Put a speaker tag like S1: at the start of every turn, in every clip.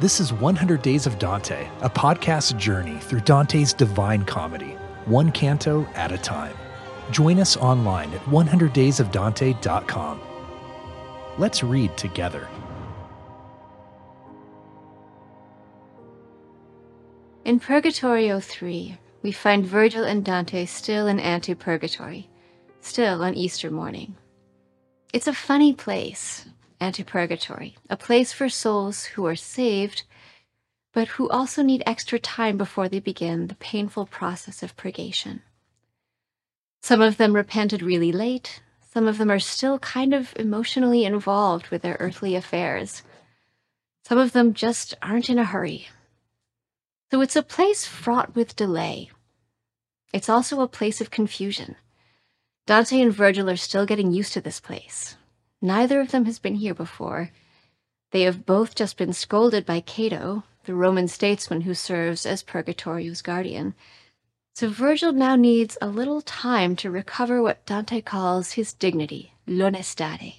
S1: This is 100 Days of Dante, a podcast journey through Dante's divine comedy, one canto at a time. Join us online at 100daysofdante.com. Let's read together.
S2: In Purgatorio 3, we find Virgil and Dante still in Antipurgatory, still on Easter morning. It's a funny place, Antipurgatory, a place for souls who are saved, but who also need extra time before they begin the painful process of purgation. Some of them repented really late, some of them are still kind of emotionally involved with their earthly affairs. Some of them just aren't in a hurry. So it's a place fraught with delay. It's also a place of confusion. Dante and Virgil are still getting used to this place. Neither of them has been here before. They have both just been scolded by Cato, the Roman statesman who serves as Purgatorio's guardian. So Virgil now needs a little time to recover what Dante calls his dignity, l'onestade.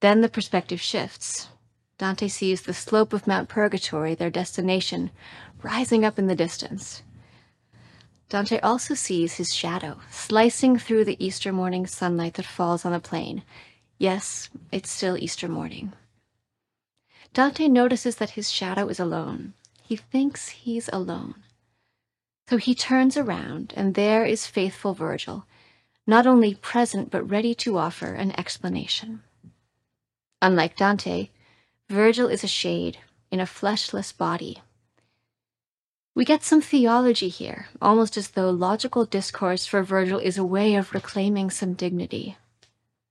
S2: Then the perspective shifts. Dante sees the slope of Mount Purgatory, their destination, rising up in the distance. Dante also sees his shadow slicing through the Easter morning sunlight that falls on the plain. Yes, it's still Easter morning. Dante notices that his shadow is alone. He thinks he's alone. So he turns around, and there is faithful Virgil, not only present but ready to offer an explanation. Unlike Dante, Virgil is a shade in a fleshless body. We get some theology here, almost as though logical discourse for Virgil is a way of reclaiming some dignity.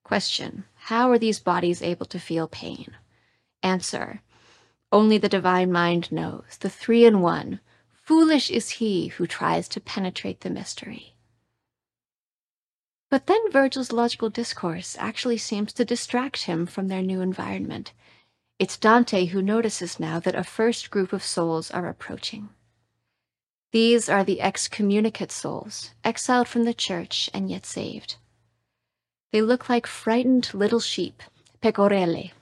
S2: Question How are these bodies able to feel pain? Answer Only the divine mind knows, the three in one. Foolish is he who tries to penetrate the mystery. But then Virgil's logical discourse actually seems to distract him from their new environment. It's Dante who notices now that a first group of souls are approaching. These are the excommunicate souls, exiled from the church and yet saved. They look like frightened little sheep, pecorelle,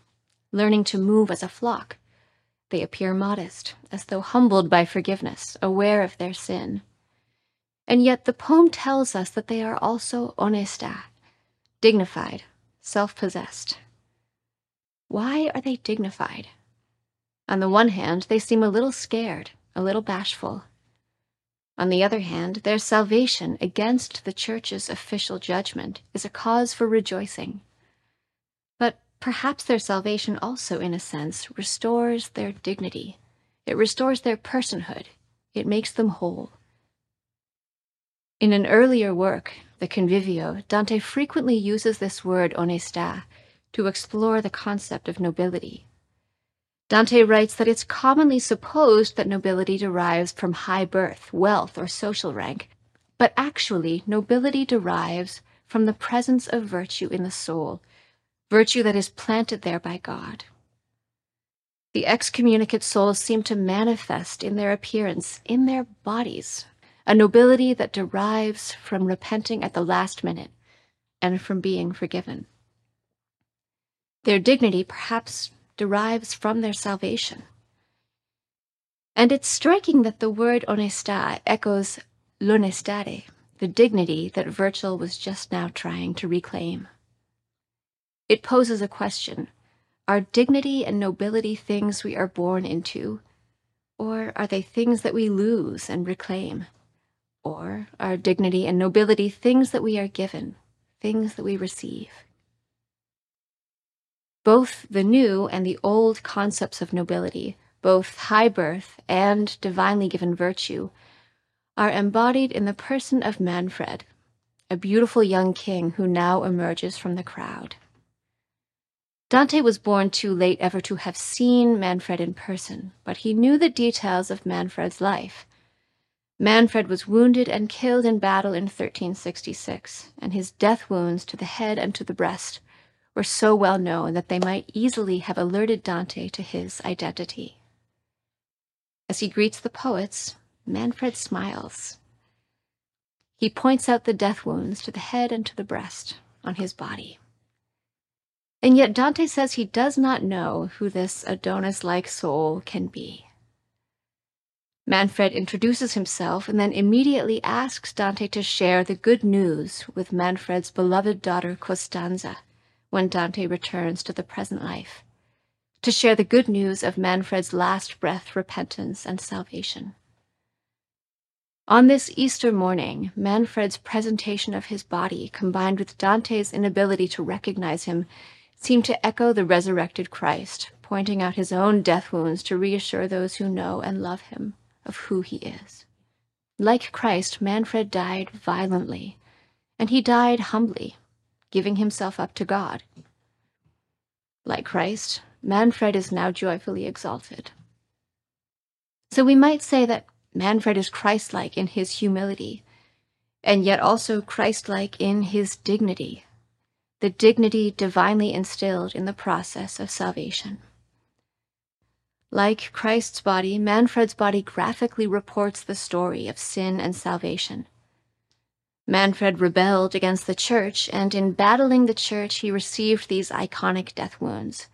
S2: learning to move as a flock. They appear modest, as though humbled by forgiveness, aware of their sin. And yet the poem tells us that they are also onesta, dignified, self possessed. Why are they dignified? On the one hand, they seem a little scared, a little bashful. On the other hand, their salvation against the Church's official judgment is a cause for rejoicing. But perhaps their salvation also, in a sense, restores their dignity. It restores their personhood. It makes them whole. In an earlier work, the Convivio, Dante frequently uses this word onesta to explore the concept of nobility. Dante writes that it's commonly supposed that nobility derives from high birth, wealth, or social rank, but actually, nobility derives from the presence of virtue in the soul, virtue that is planted there by God. The excommunicate souls seem to manifest in their appearance, in their bodies, a nobility that derives from repenting at the last minute and from being forgiven. Their dignity perhaps derives from their salvation. And it's striking that the word onesta echoes l'onestade, the dignity that Virgil was just now trying to reclaim. It poses a question Are dignity and nobility things we are born into, or are they things that we lose and reclaim? Or are dignity and nobility things that we are given, things that we receive? Both the new and the old concepts of nobility, both high birth and divinely given virtue, are embodied in the person of Manfred, a beautiful young king who now emerges from the crowd. Dante was born too late ever to have seen Manfred in person, but he knew the details of Manfred's life. Manfred was wounded and killed in battle in 1366, and his death wounds to the head and to the breast were so well known that they might easily have alerted Dante to his identity. As he greets the poets, Manfred smiles. He points out the death wounds to the head and to the breast on his body. And yet Dante says he does not know who this Adonis like soul can be. Manfred introduces himself and then immediately asks Dante to share the good news with Manfred's beloved daughter Costanza when Dante returns to the present life, to share the good news of Manfred's last breath repentance and salvation. On this Easter morning, Manfred's presentation of his body, combined with Dante's inability to recognize him, seemed to echo the resurrected Christ, pointing out his own death wounds to reassure those who know and love him of who he is. Like Christ, Manfred died violently, and he died humbly, giving himself up to God. Like Christ, Manfred is now joyfully exalted. So we might say that Manfred is Christ like in his humility, and yet also Christ like in his dignity, the dignity divinely instilled in the process of salvation. Like Christ's body, Manfred's body graphically reports the story of sin and salvation. Manfred rebelled against the church, and in battling the church, he received these iconic death wounds.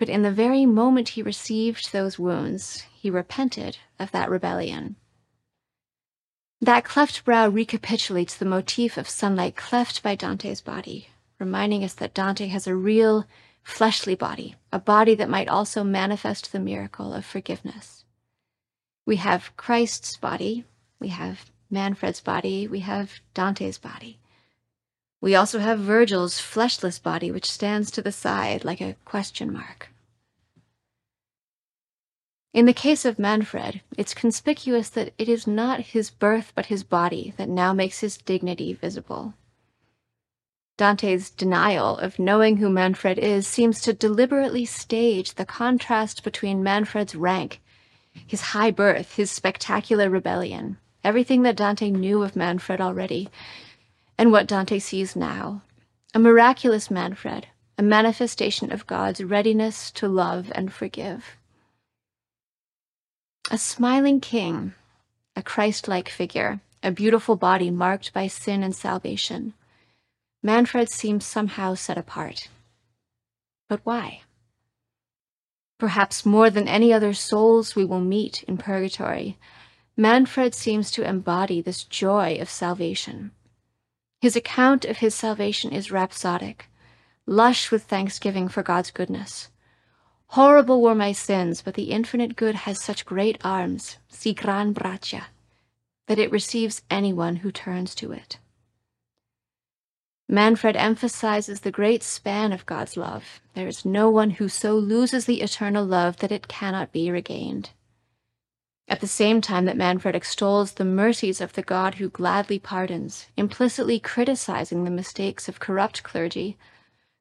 S2: But in the very moment he received those wounds, he repented of that rebellion. That cleft brow recapitulates the motif of sunlight cleft by Dante's body, reminding us that Dante has a real fleshly body, a body that might also manifest the miracle of forgiveness. We have Christ's body, we have Manfred's body, we have Dante's body. We also have Virgil's fleshless body, which stands to the side like a question mark. In the case of Manfred, it's conspicuous that it is not his birth but his body that now makes his dignity visible. Dante's denial of knowing who Manfred is seems to deliberately stage the contrast between Manfred's rank, his high birth, his spectacular rebellion, everything that Dante knew of Manfred already, and what Dante sees now a miraculous Manfred, a manifestation of God's readiness to love and forgive. A smiling king, a Christ like figure, a beautiful body marked by sin and salvation Manfred seems somehow set apart. But why? Perhaps more than any other souls we will meet in purgatory, Manfred seems to embody this joy of salvation. His account of his salvation is rhapsodic, lush with thanksgiving for God's goodness. Horrible were my sins, but the infinite good has such great arms, si gran braccia, that it receives anyone who turns to it. Manfred emphasizes the great span of God's love. There is no one who so loses the eternal love that it cannot be regained. At the same time that Manfred extols the mercies of the God who gladly pardons, implicitly criticizing the mistakes of corrupt clergy,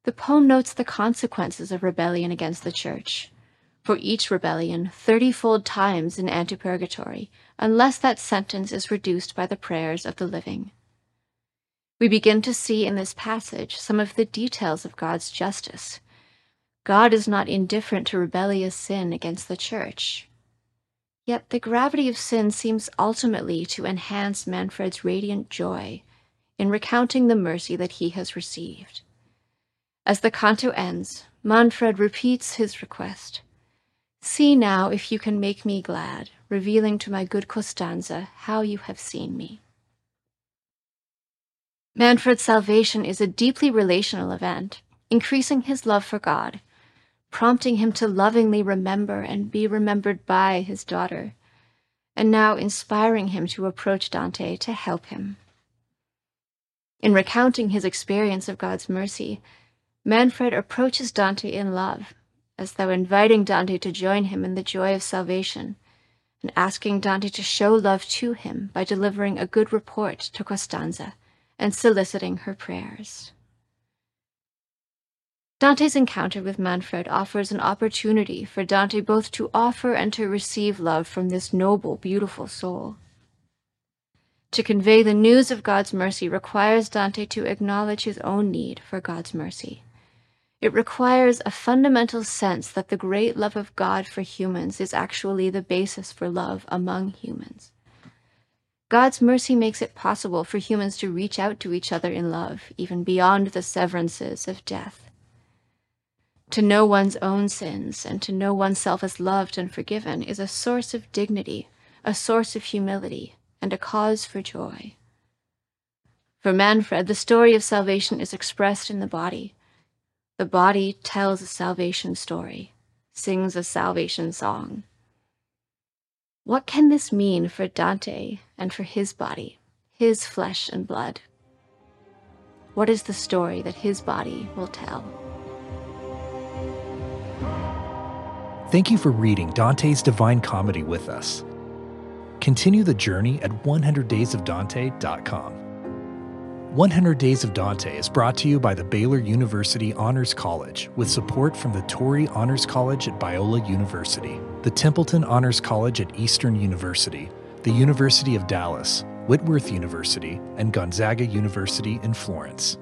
S2: the poem notes the consequences of rebellion against the church. For each rebellion, thirty-fold times in antipurgatory, unless that sentence is reduced by the prayers of the living. We begin to see in this passage some of the details of God's justice. God is not indifferent to rebellious sin against the church. Yet the gravity of sin seems ultimately to enhance Manfred's radiant joy in recounting the mercy that he has received. As the canto ends, Manfred repeats his request See now if you can make me glad, revealing to my good Costanza how you have seen me. Manfred's salvation is a deeply relational event, increasing his love for God, prompting him to lovingly remember and be remembered by his daughter, and now inspiring him to approach Dante to help him. In recounting his experience of God's mercy, Manfred approaches Dante in love, as though inviting Dante to join him in the joy of salvation, and asking Dante to show love to him by delivering a good report to Costanza and soliciting her prayers. Dante's encounter with Manfred offers an opportunity for Dante both to offer and to receive love from this noble, beautiful soul. To convey the news of God's mercy requires Dante to acknowledge his own need for God's mercy. It requires a fundamental sense that the great love of God for humans is actually the basis for love among humans. God's mercy makes it possible for humans to reach out to each other in love, even beyond the severances of death. To know one's own sins and to know oneself as loved and forgiven is a source of dignity, a source of humility, and a cause for joy. For Manfred, the story of salvation is expressed in the body. The body tells a salvation story, sings a salvation song. What can this mean for Dante and for his body, his flesh and blood? What is the story that his body will tell?
S1: Thank you for reading Dante's Divine Comedy with us. Continue the journey at 100daysofdante.com. 100 Days of Dante is brought to you by the Baylor University Honors College with support from the Torrey Honors College at Biola University, the Templeton Honors College at Eastern University, the University of Dallas, Whitworth University, and Gonzaga University in Florence.